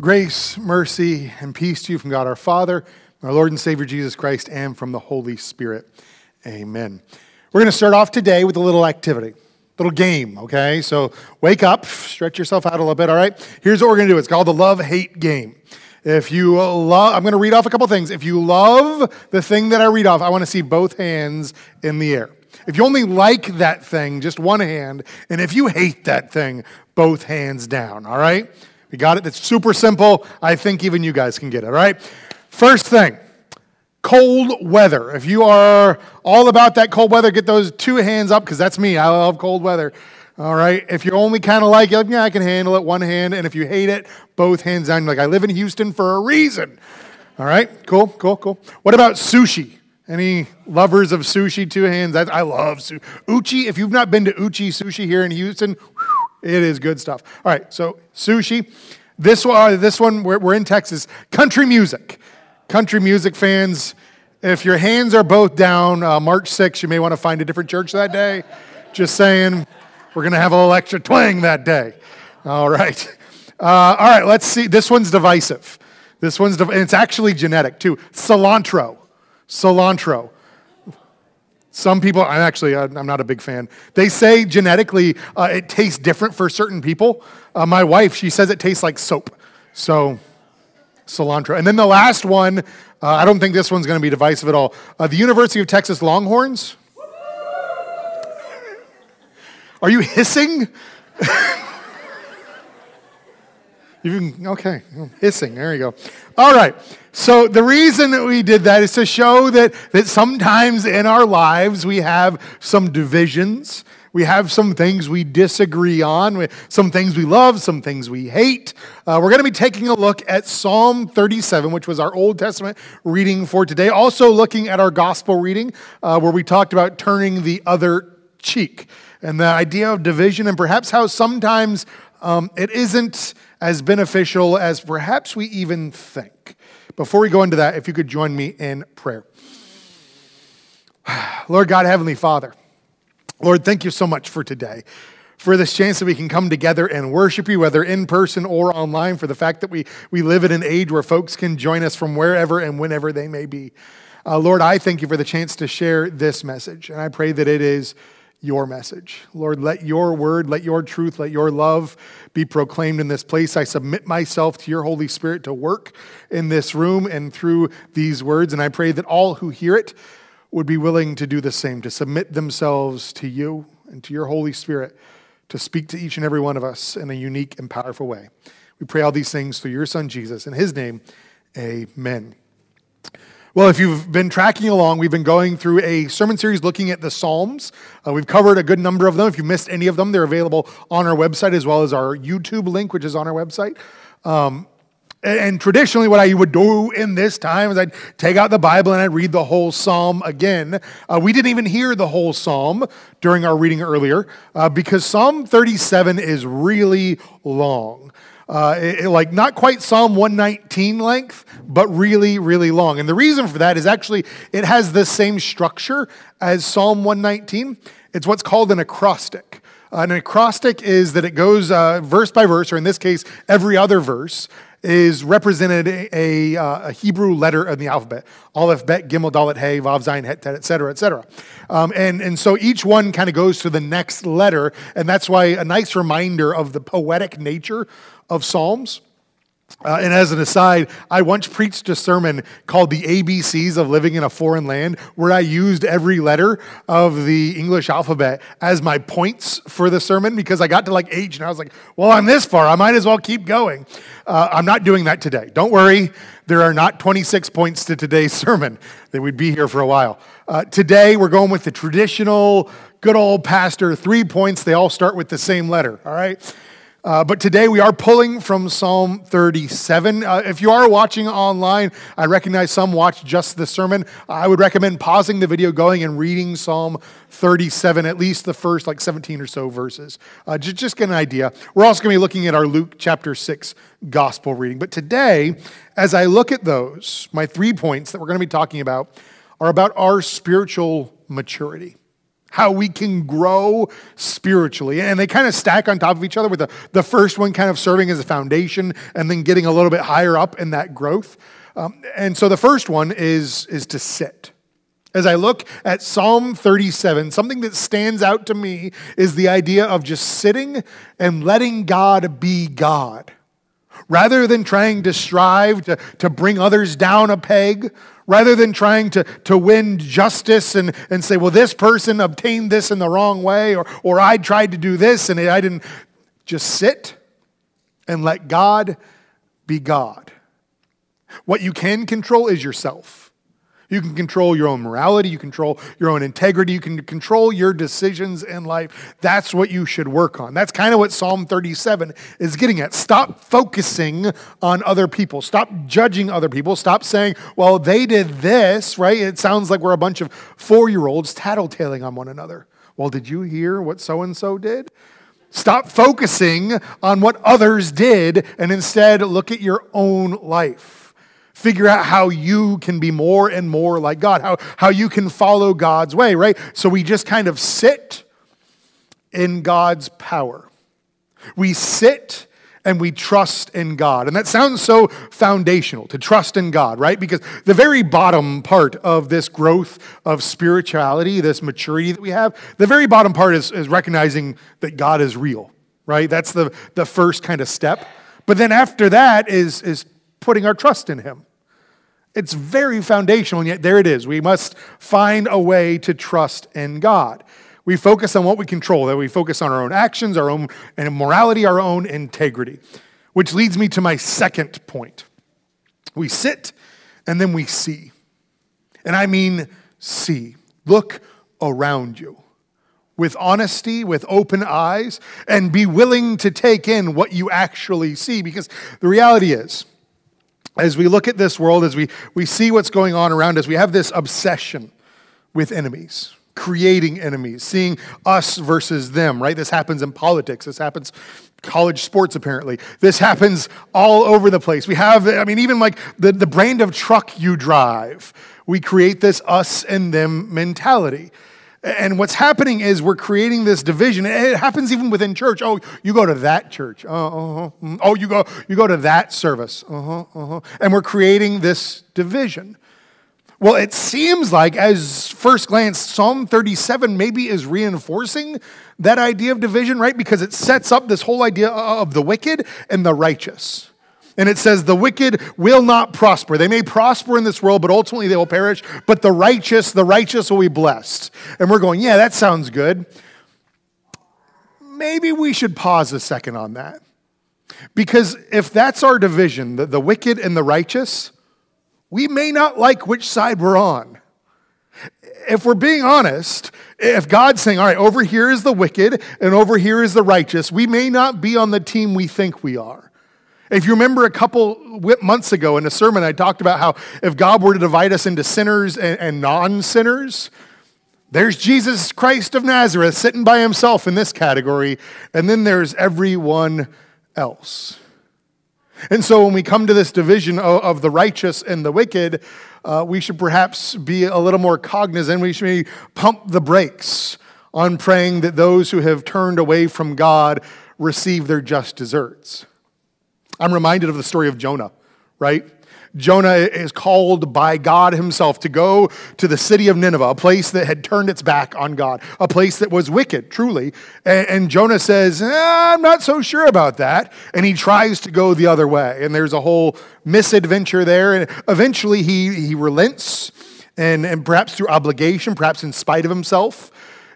Grace, mercy, and peace to you from God our Father, our Lord and Savior Jesus Christ, and from the Holy Spirit. Amen. We're going to start off today with a little activity, little game, okay? So wake up, stretch yourself out a little bit, all right? Here's what we're going to do it's called the love hate game. If you love, I'm going to read off a couple things. If you love the thing that I read off, I want to see both hands in the air. If you only like that thing, just one hand. And if you hate that thing, both hands down, all right? We got it? It's super simple. I think even you guys can get it, all right? First thing cold weather. If you are all about that cold weather, get those two hands up because that's me. I love cold weather. All right. If you're only kind of like, yeah, I can handle it, one hand. And if you hate it, both hands down. Like, I live in Houston for a reason. All right. Cool, cool, cool. What about sushi? Any lovers of sushi? Two hands. I, I love sushi. Uchi. If you've not been to Uchi Sushi here in Houston, whew, it is good stuff. All right, so sushi. This one, this one we're, we're in Texas. Country music. Country music fans, if your hands are both down, uh, March 6th, you may want to find a different church that day. Just saying, we're going to have a little extra twang that day. All right. Uh, all right, let's see. This one's divisive. This one's, and it's actually genetic too. Cilantro. Cilantro. Some people, I'm actually, I'm not a big fan. They say genetically uh, it tastes different for certain people. Uh, my wife, she says it tastes like soap. So, cilantro. And then the last one, uh, I don't think this one's going to be divisive at all. Uh, the University of Texas Longhorns. Are you hissing? You can, okay, hissing, there you go. All right, so the reason that we did that is to show that, that sometimes in our lives we have some divisions. We have some things we disagree on, some things we love, some things we hate. Uh, we're going to be taking a look at Psalm 37, which was our Old Testament reading for today. Also, looking at our gospel reading, uh, where we talked about turning the other cheek and the idea of division, and perhaps how sometimes um, it isn't as beneficial as perhaps we even think. Before we go into that, if you could join me in prayer. Lord God, Heavenly Father, Lord, thank you so much for today, for this chance that we can come together and worship you, whether in person or online, for the fact that we, we live in an age where folks can join us from wherever and whenever they may be. Uh, Lord, I thank you for the chance to share this message, and I pray that it is your message. Lord, let your word, let your truth, let your love be proclaimed in this place. I submit myself to your Holy Spirit to work in this room and through these words. And I pray that all who hear it would be willing to do the same, to submit themselves to you and to your Holy Spirit to speak to each and every one of us in a unique and powerful way. We pray all these things through your Son, Jesus. In his name, amen. Well, if you've been tracking along, we've been going through a sermon series looking at the Psalms. Uh, we've covered a good number of them. If you missed any of them, they're available on our website as well as our YouTube link, which is on our website. Um, and traditionally, what I would do in this time is I'd take out the Bible and I'd read the whole psalm again. Uh, we didn't even hear the whole psalm during our reading earlier uh, because Psalm 37 is really long uh, it, like not quite Psalm 119 length, but really, really long. And the reason for that is actually it has the same structure as Psalm 119. It's what's called an acrostic. Uh, an acrostic is that it goes uh, verse by verse, or in this case, every other verse is represented a, a, uh, a, Hebrew letter of the alphabet. Aleph, Bet, Gimel, Dalet, Hey, Vav, Zayin, Het, Tet, et cetera, et cetera. Um, and, and so each one kind of goes to the next letter, and that's why a nice reminder of the poetic nature of Psalms. Uh, and as an aside, I once preached a sermon called The ABCs of Living in a Foreign Land, where I used every letter of the English alphabet as my points for the sermon because I got to like H and I was like, well, I'm this far. I might as well keep going. Uh, I'm not doing that today. Don't worry, there are not 26 points to today's sermon. They would be here for a while. Uh, today, we're going with the traditional, good old pastor, three points. They all start with the same letter, all right? Uh, but today we are pulling from Psalm 37. Uh, if you are watching online, I recognize some watch just the sermon. I would recommend pausing the video, going and reading Psalm 37, at least the first like 17 or so verses. Uh, just, just get an idea. We're also going to be looking at our Luke chapter 6 gospel reading. But today, as I look at those, my three points that we're going to be talking about are about our spiritual maturity. How we can grow spiritually. And they kind of stack on top of each other, with the, the first one kind of serving as a foundation and then getting a little bit higher up in that growth. Um, and so the first one is, is to sit. As I look at Psalm 37, something that stands out to me is the idea of just sitting and letting God be God. Rather than trying to strive to, to bring others down a peg, rather than trying to, to win justice and, and say, well, this person obtained this in the wrong way, or, or I tried to do this and I didn't, just sit and let God be God. What you can control is yourself. You can control your own morality, you control your own integrity, you can control your decisions in life. That's what you should work on. That's kind of what Psalm 37 is getting at. Stop focusing on other people. Stop judging other people. Stop saying, well, they did this, right? It sounds like we're a bunch of four year olds tattletaling on one another. Well, did you hear what so and so did? Stop focusing on what others did and instead look at your own life. Figure out how you can be more and more like God, how, how you can follow God's way, right? So we just kind of sit in God's power. We sit and we trust in God. And that sounds so foundational to trust in God, right? Because the very bottom part of this growth of spirituality, this maturity that we have, the very bottom part is, is recognizing that God is real, right? That's the, the first kind of step. But then after that is, is putting our trust in Him. It's very foundational, and yet there it is. We must find a way to trust in God. We focus on what we control, that we focus on our own actions, our own morality, our own integrity. Which leads me to my second point. We sit and then we see. And I mean see. Look around you with honesty, with open eyes, and be willing to take in what you actually see. Because the reality is, as we look at this world, as we, we see what's going on around us, we have this obsession with enemies, creating enemies, seeing us versus them, right? This happens in politics. This happens college sports apparently this happens all over the place we have i mean even like the, the brand of truck you drive we create this us and them mentality and what's happening is we're creating this division. It happens even within church. Oh, you go to that church. Uh, uh Oh, you go, you go to that service. Uh-huh, uh-huh. And we're creating this division. Well, it seems like, as first glance, Psalm 37 maybe is reinforcing that idea of division, right? Because it sets up this whole idea of the wicked and the righteous. And it says, The wicked will not prosper. They may prosper in this world, but ultimately they will perish. But the righteous, the righteous will be blessed. And we're going, Yeah, that sounds good. Maybe we should pause a second on that. Because if that's our division, the, the wicked and the righteous, we may not like which side we're on. If we're being honest, if God's saying, all right, over here is the wicked and over here is the righteous, we may not be on the team we think we are. If you remember a couple months ago in a sermon, I talked about how if God were to divide us into sinners and, and non sinners, there's Jesus Christ of Nazareth sitting by himself in this category, and then there's everyone else. And so when we come to this division of, of the righteous and the wicked, uh, we should perhaps be a little more cognizant. We should pump the brakes on praying that those who have turned away from God receive their just deserts. I'm reminded of the story of Jonah, right? Jonah is called by God himself to go to the city of Nineveh, a place that had turned its back on God, a place that was wicked, truly. And, Jonah says, eh, I'm not so sure about that. And he tries to go the other way. And there's a whole misadventure there. And eventually he, he relents, and, and perhaps through obligation, perhaps in spite of himself,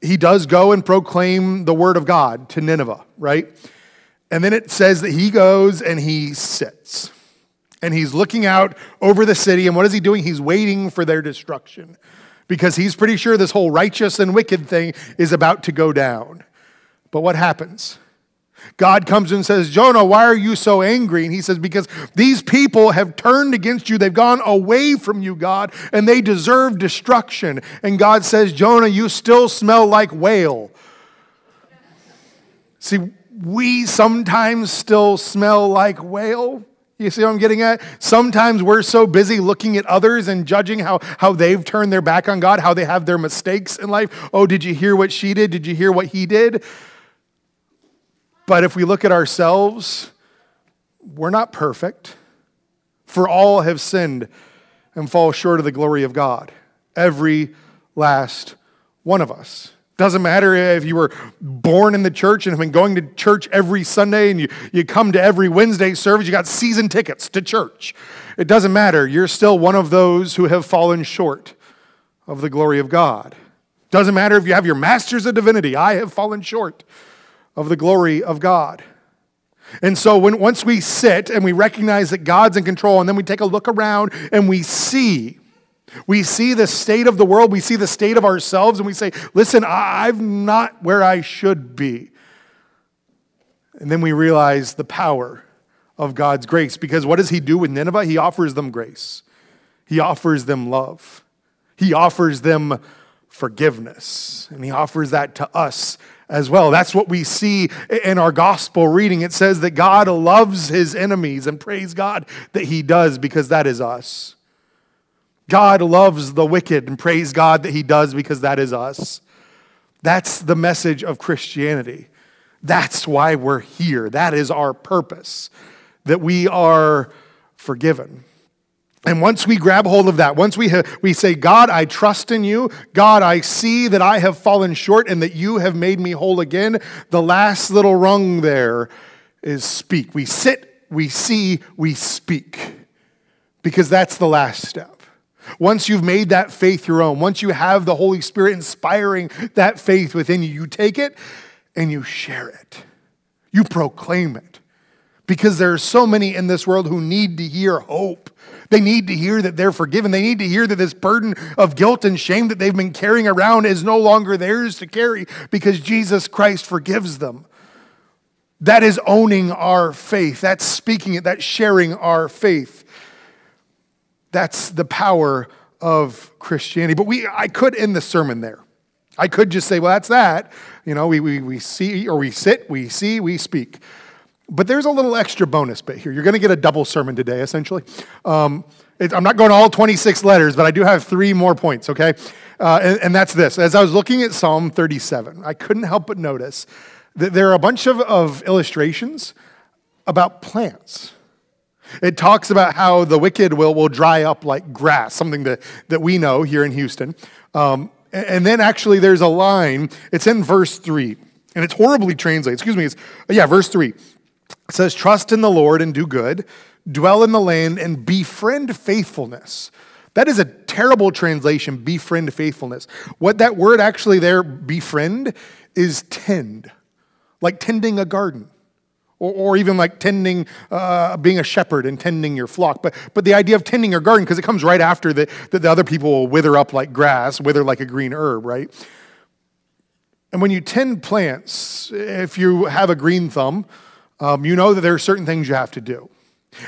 he does go and proclaim the word of God to Nineveh, right? And then it says that he goes and he sits. And he's looking out over the city. And what is he doing? He's waiting for their destruction because he's pretty sure this whole righteous and wicked thing is about to go down. But what happens? God comes and says, Jonah, why are you so angry? And he says, Because these people have turned against you. They've gone away from you, God, and they deserve destruction. And God says, Jonah, you still smell like whale. See, we sometimes still smell like whale You see what I'm getting at? Sometimes we're so busy looking at others and judging how, how they've turned their back on God, how they have their mistakes in life. Oh, did you hear what she did? Did you hear what he did? But if we look at ourselves, we're not perfect. For all have sinned and fall short of the glory of God. Every last one of us. Doesn't matter if you were born in the church and have been going to church every Sunday and you, you come to every Wednesday service, you got season tickets to church. It doesn't matter. You're still one of those who have fallen short of the glory of God. Doesn't matter if you have your master's of divinity. I have fallen short of the glory of God. And so when once we sit and we recognize that God's in control and then we take a look around and we see we see the state of the world, we see the state of ourselves, and we say, Listen, I'm not where I should be. And then we realize the power of God's grace because what does He do with Nineveh? He offers them grace, He offers them love, He offers them forgiveness, and He offers that to us as well. That's what we see in our gospel reading. It says that God loves His enemies, and praise God that He does because that is us. God loves the wicked, and praise God that He does because that is us. That's the message of Christianity. That's why we're here. That is our purpose, that we are forgiven. And once we grab hold of that, once we, have, we say, God, I trust in you. God, I see that I have fallen short and that you have made me whole again. The last little rung there is speak. We sit, we see, we speak. Because that's the last step. Once you've made that faith your own, once you have the Holy Spirit inspiring that faith within you, you take it and you share it. You proclaim it. Because there are so many in this world who need to hear hope. They need to hear that they're forgiven. They need to hear that this burden of guilt and shame that they've been carrying around is no longer theirs to carry because Jesus Christ forgives them. That is owning our faith. That's speaking it. That's sharing our faith. That's the power of Christianity. But we, I could end the sermon there. I could just say, well, that's that. You know, we, we, we see, or we sit, we see, we speak. But there's a little extra bonus bit here. You're going to get a double sermon today, essentially. Um, it, I'm not going all 26 letters, but I do have three more points, okay? Uh, and, and, that's this. As I was looking at Psalm 37, I couldn't help but notice that there are a bunch of, of illustrations about plants. It talks about how the wicked will, will dry up like grass, something that, that we know here in Houston. Um, and then actually, there's a line, it's in verse 3, and it's horribly translated. Excuse me, it's, yeah, verse 3. It says, Trust in the Lord and do good, dwell in the land and befriend faithfulness. That is a terrible translation, befriend faithfulness. What that word actually there, befriend, is tend, like tending a garden or, or even like tending, uh, being a shepherd and tending your flock. But, but the idea of tending your garden, because it comes right after that the, the other people will wither up like grass, wither like a green herb, right? And when you tend plants, if you have a green thumb, um, you know that there are certain things you have to do.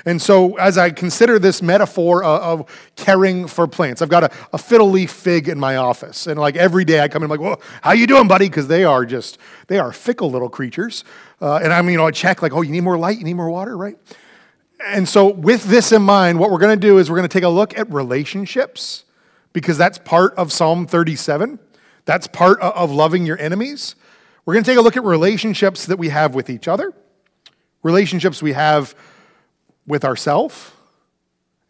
And so, as I consider this metaphor of, of caring for plants, I've got a, a, fiddle leaf fig in my office, and like every day I come in, I'm like, "Well, how you doing, buddy?" Because they are just they are fickle little creatures. Uh, and I'm, you know, I check like, "Oh, you need more light, you need more water, right?" And so, with this in mind, what we're going to do is we're going to take a look at relationships because that's part of Psalm 37. That's part of loving your enemies. We're going to take a look at relationships that we have with each other, relationships we have with ourselves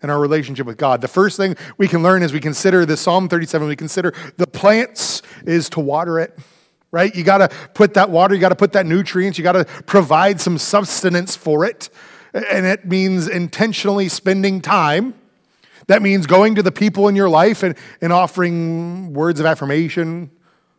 and our relationship with God. The first thing we can learn as we consider this Psalm 37, we consider the plants is to water it, right? You got to put that water, you got to put that nutrients, you got to provide some sustenance for it. And it means intentionally spending time. That means going to the people in your life and, and offering words of affirmation,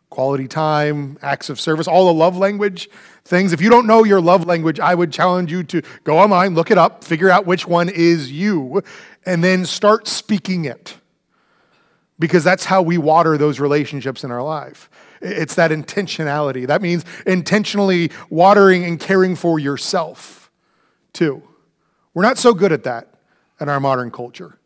quality time, acts of service, all the love language things. If you don't know your love language, I would challenge you to go online, look it up, figure out which one is you, and then start speaking it. Because that's how we water those relationships in our life. It's that intentionality. That means intentionally watering and caring for yourself, too. We're not so good at that in our modern culture.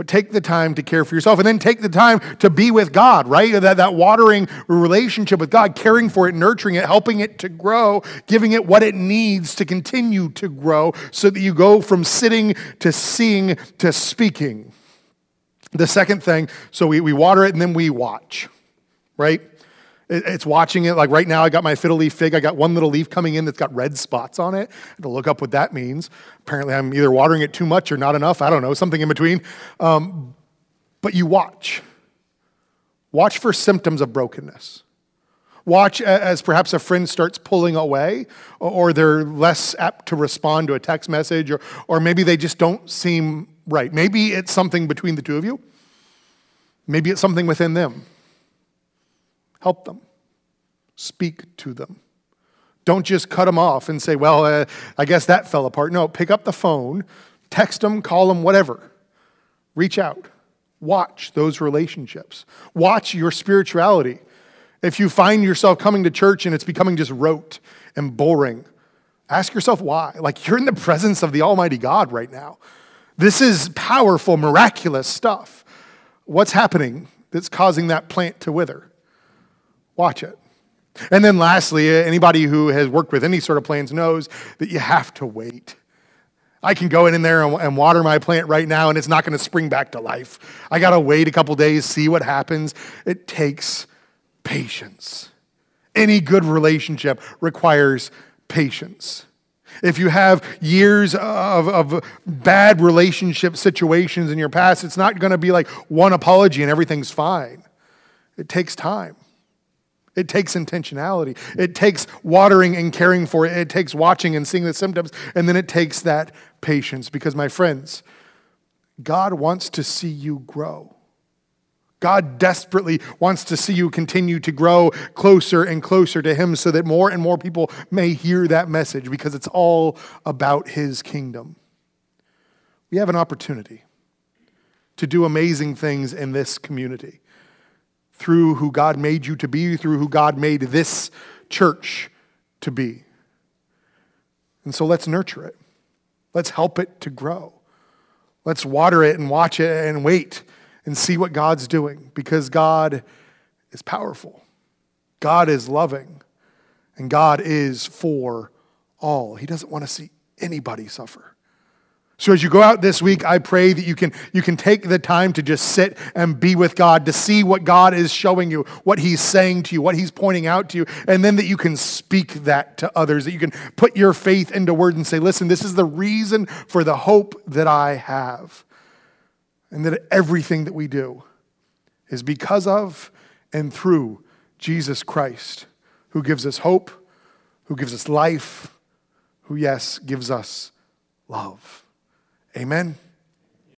But take the time to care for yourself and then take the time to be with God, right? That, that watering relationship with God, caring for it, nurturing it, helping it to grow, giving it what it needs to continue to grow so that you go from sitting to seeing to speaking. The second thing, so we, we water it and then we watch, right? It's watching it. Like right now, I got my fiddle leaf fig. I got one little leaf coming in that's got red spots on it. To look up what that means. Apparently, I'm either watering it too much or not enough. I don't know, something in between. Um, but you watch. Watch for symptoms of brokenness. Watch as perhaps a friend starts pulling away, or they're less apt to respond to a text message, or, or maybe they just don't seem right. Maybe it's something between the two of you. Maybe it's something within them. Help them. Speak to them. Don't just cut them off and say, well, uh, I guess that fell apart. No, pick up the phone, text them, call them, whatever. Reach out. Watch those relationships. Watch your spirituality. If you find yourself coming to church and it's becoming just rote and boring, ask yourself why. Like you're in the presence of the Almighty God right now. This is powerful, miraculous stuff. What's happening that's causing that plant to wither? Watch it. And then lastly, uh, anybody who has worked with any sort of plants knows that you have to wait. I can go in there and water my plant right now and it's not going to spring back to life. I got to wait a couple days, see what happens. It takes patience. Any good relationship requires patience. If you have years of, of bad relationship situations in your past, it's not going to be like one apology and everything's fine. It takes time. It takes intentionality. It takes watering and caring for it. It takes watching and seeing the symptoms. And then it takes that patience. Because, my friends, God wants to see you grow. God desperately wants to see you continue to grow closer and closer to Him so that more and more people may hear that message because it's all about His kingdom. We have an opportunity to do amazing things in this community through who God made you to be, through who God made this church to be. And so let's nurture it. Let's help it to grow. Let's water it and watch it and wait and see what God's doing because God is powerful. God is loving. And God is for all. He doesn't want to see anybody suffer. So as you go out this week, I pray that you can, you can take the time to just sit and be with God, to see what God is showing you, what He's saying to you, what He's pointing out to you, and then that you can speak that to others, that you can put your faith into words and say, listen, this is the reason for the hope that I have and that everything that we do is because of and through Jesus Christ, who gives us hope, who gives us life, who, yes, gives us love. Amen.